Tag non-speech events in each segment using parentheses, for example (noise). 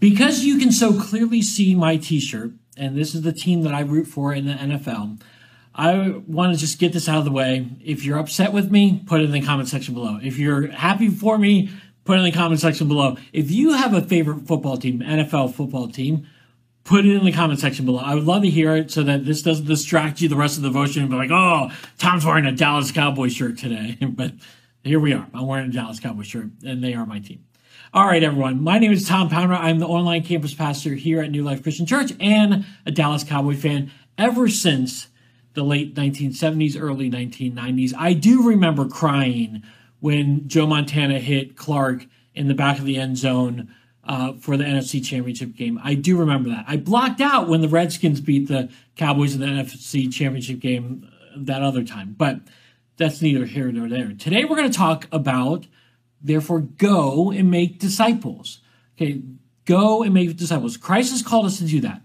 Because you can so clearly see my t shirt, and this is the team that I root for in the NFL, I want to just get this out of the way. If you're upset with me, put it in the comment section below. If you're happy for me, put it in the comment section below. If you have a favorite football team, NFL football team, put it in the comment section below. I would love to hear it so that this doesn't distract you the rest of the devotion and be like, oh, Tom's wearing a Dallas Cowboy shirt today. (laughs) but here we are. I'm wearing a Dallas Cowboy shirt, and they are my team. All right, everyone. My name is Tom Pounder. I'm the online campus pastor here at New Life Christian Church and a Dallas Cowboy fan ever since the late 1970s, early 1990s. I do remember crying when Joe Montana hit Clark in the back of the end zone uh, for the NFC Championship game. I do remember that. I blocked out when the Redskins beat the Cowboys in the NFC Championship game uh, that other time, but that's neither here nor there. Today we're going to talk about, therefore, go and make disciples. Okay, go and make disciples. Christ has called us to do that.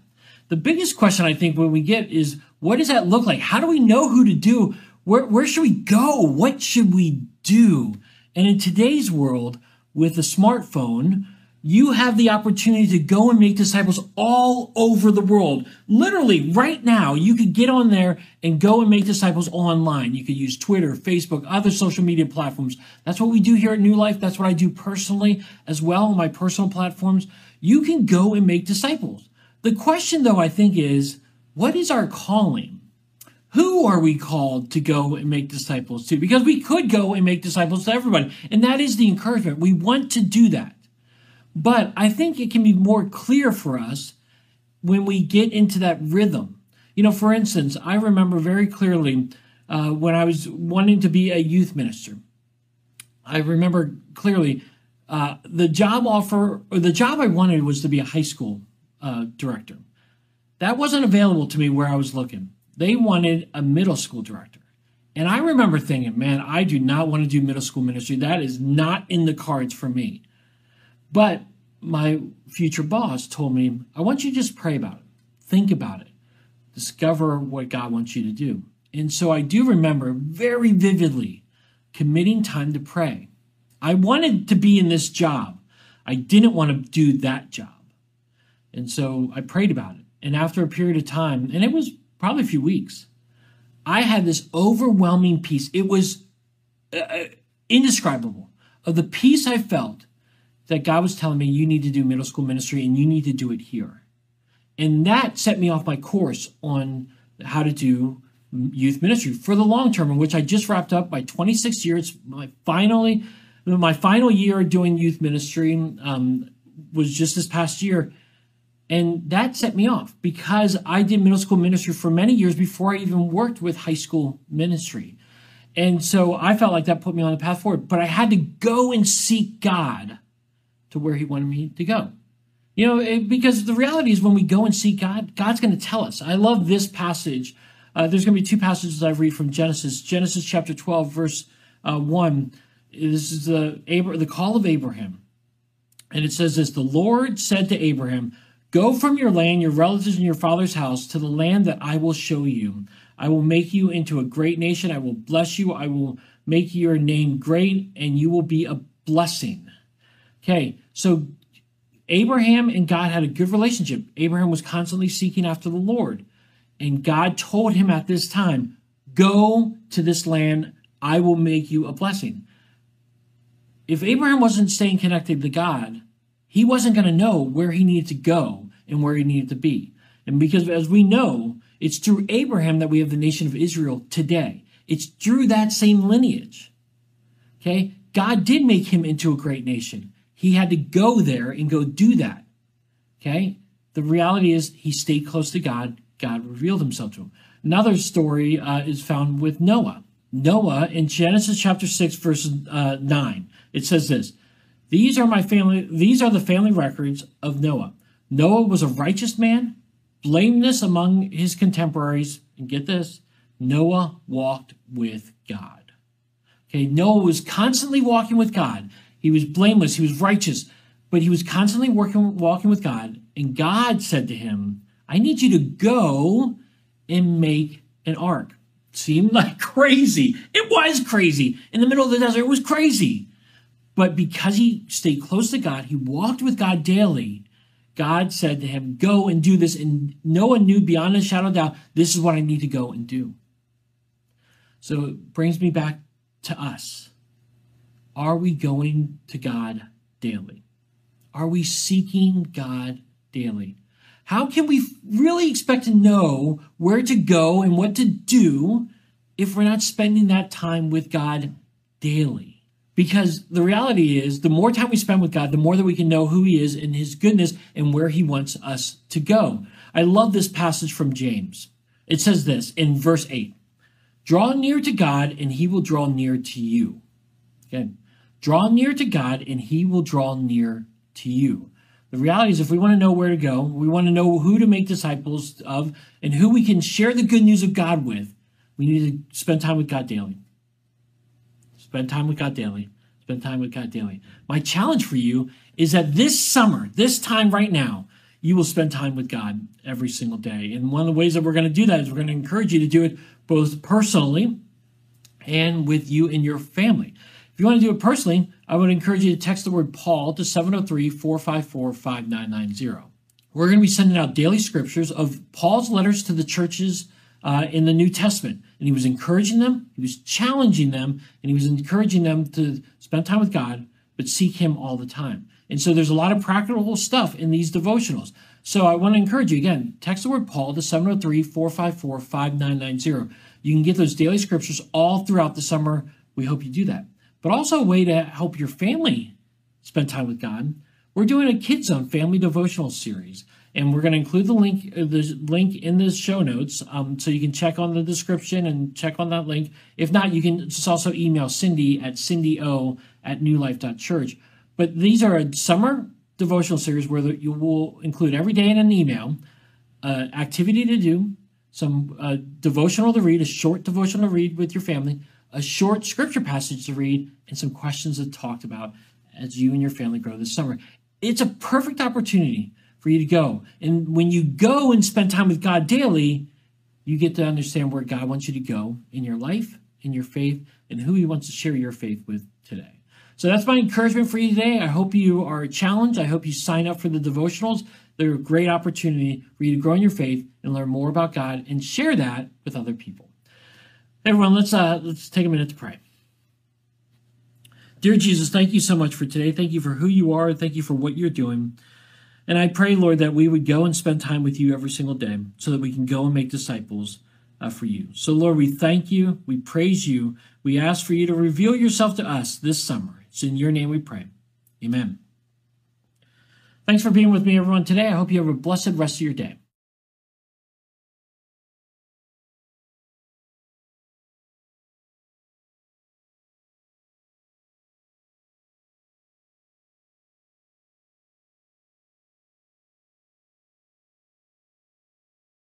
The biggest question I think when we get is, what does that look like? How do we know who to do? Where, where should we go? What should we do? And in today's world, with a smartphone, you have the opportunity to go and make disciples all over the world. Literally, right now, you could get on there and go and make disciples online. You could use Twitter, Facebook, other social media platforms. That's what we do here at New Life. That's what I do personally as well on my personal platforms. You can go and make disciples. The question, though, I think is what is our calling? Who are we called to go and make disciples to? Because we could go and make disciples to everybody. And that is the encouragement. We want to do that. But I think it can be more clear for us when we get into that rhythm. You know, for instance, I remember very clearly uh, when I was wanting to be a youth minister. I remember clearly uh, the job offer, or the job I wanted was to be a high school uh, director. That wasn't available to me where I was looking. They wanted a middle school director. And I remember thinking, man, I do not want to do middle school ministry. That is not in the cards for me. But my future boss told me, I want you to just pray about it, think about it, discover what God wants you to do. And so I do remember very vividly committing time to pray. I wanted to be in this job. I didn't want to do that job. And so I prayed about it. And after a period of time, and it was probably a few weeks, I had this overwhelming peace. It was uh, uh indescribable of the peace I felt that God was telling me, you need to do middle school ministry and you need to do it here. And that set me off my course on how to do youth ministry for the long term, in which I just wrapped up my 26 years. My finally, my final year doing youth ministry um, was just this past year. And that set me off because I did middle school ministry for many years before I even worked with high school ministry. And so I felt like that put me on the path forward. But I had to go and seek God to where he wanted me to go. You know, it, because the reality is when we go and seek God, God's going to tell us. I love this passage. Uh, there's going to be two passages I read from Genesis. Genesis chapter 12, verse uh, 1. This is the, the call of Abraham. And it says this The Lord said to Abraham, Go from your land, your relatives, and your father's house to the land that I will show you. I will make you into a great nation. I will bless you. I will make your name great, and you will be a blessing. Okay, so Abraham and God had a good relationship. Abraham was constantly seeking after the Lord. And God told him at this time, Go to this land, I will make you a blessing. If Abraham wasn't staying connected to God, he wasn't going to know where he needed to go and where he needed to be. And because, as we know, it's through Abraham that we have the nation of Israel today. It's through that same lineage. Okay? God did make him into a great nation. He had to go there and go do that. Okay? The reality is he stayed close to God. God revealed himself to him. Another story uh, is found with Noah. Noah in Genesis chapter 6, verse uh, 9. It says this These are my family, these are the family records of Noah. Noah was a righteous man, blameless among his contemporaries. And get this Noah walked with God. Okay, Noah was constantly walking with God. He was blameless, he was righteous, but he was constantly working, walking with God. And God said to him, I need you to go and make an ark. Seemed like (laughs) crazy. It was crazy. In the middle of the desert, it was crazy. But because he stayed close to God, he walked with God daily, God said to him, Go and do this. And Noah knew beyond a shadow of doubt, this is what I need to go and do. So it brings me back to us. Are we going to God daily? Are we seeking God daily? How can we really expect to know where to go and what to do if we're not spending that time with God daily? Because the reality is, the more time we spend with God, the more that we can know who He is and His goodness and where He wants us to go. I love this passage from James. It says this in verse 8 Draw near to God, and He will draw near to you. Again, draw near to God, and He will draw near to you. The reality is, if we want to know where to go, we want to know who to make disciples of, and who we can share the good news of God with, we need to spend time with God daily. Spend time with God daily. Spend time with God daily. My challenge for you is that this summer, this time right now, you will spend time with God every single day. And one of the ways that we're going to do that is we're going to encourage you to do it both personally and with you and your family. If you want to do it personally, I would encourage you to text the word Paul to 703 454 5990. We're going to be sending out daily scriptures of Paul's letters to the churches uh, in the New Testament. And he was encouraging them, he was challenging them, and he was encouraging them to spend time with God, but seek him all the time. And so there's a lot of practical stuff in these devotionals. So I want to encourage you again, text the word Paul to 703 454 5990. You can get those daily scriptures all throughout the summer. We hope you do that but also a way to help your family spend time with God. We're doing a Kids Zone family devotional series, and we're going to include the link uh, the link in the show notes, um, so you can check on the description and check on that link. If not, you can just also email Cindy at cindyo at newlife.church. But these are a summer devotional series where you will include every day in an email uh, activity to do, some uh, devotional to read, a short devotional to read with your family, a short scripture passage to read, and some questions to talk about as you and your family grow this summer. It's a perfect opportunity for you to go. And when you go and spend time with God daily, you get to understand where God wants you to go in your life, in your faith, and who He wants to share your faith with today. So that's my encouragement for you today. I hope you are challenged. I hope you sign up for the devotionals. They're a great opportunity for you to grow in your faith and learn more about God and share that with other people. Everyone, let's uh, let's take a minute to pray. Dear Jesus, thank you so much for today. Thank you for who you are. Thank you for what you're doing. And I pray, Lord, that we would go and spend time with you every single day so that we can go and make disciples uh, for you. So, Lord, we thank you. We praise you. We ask for you to reveal yourself to us this summer. It's in your name we pray. Amen. Thanks for being with me, everyone, today. I hope you have a blessed rest of your day.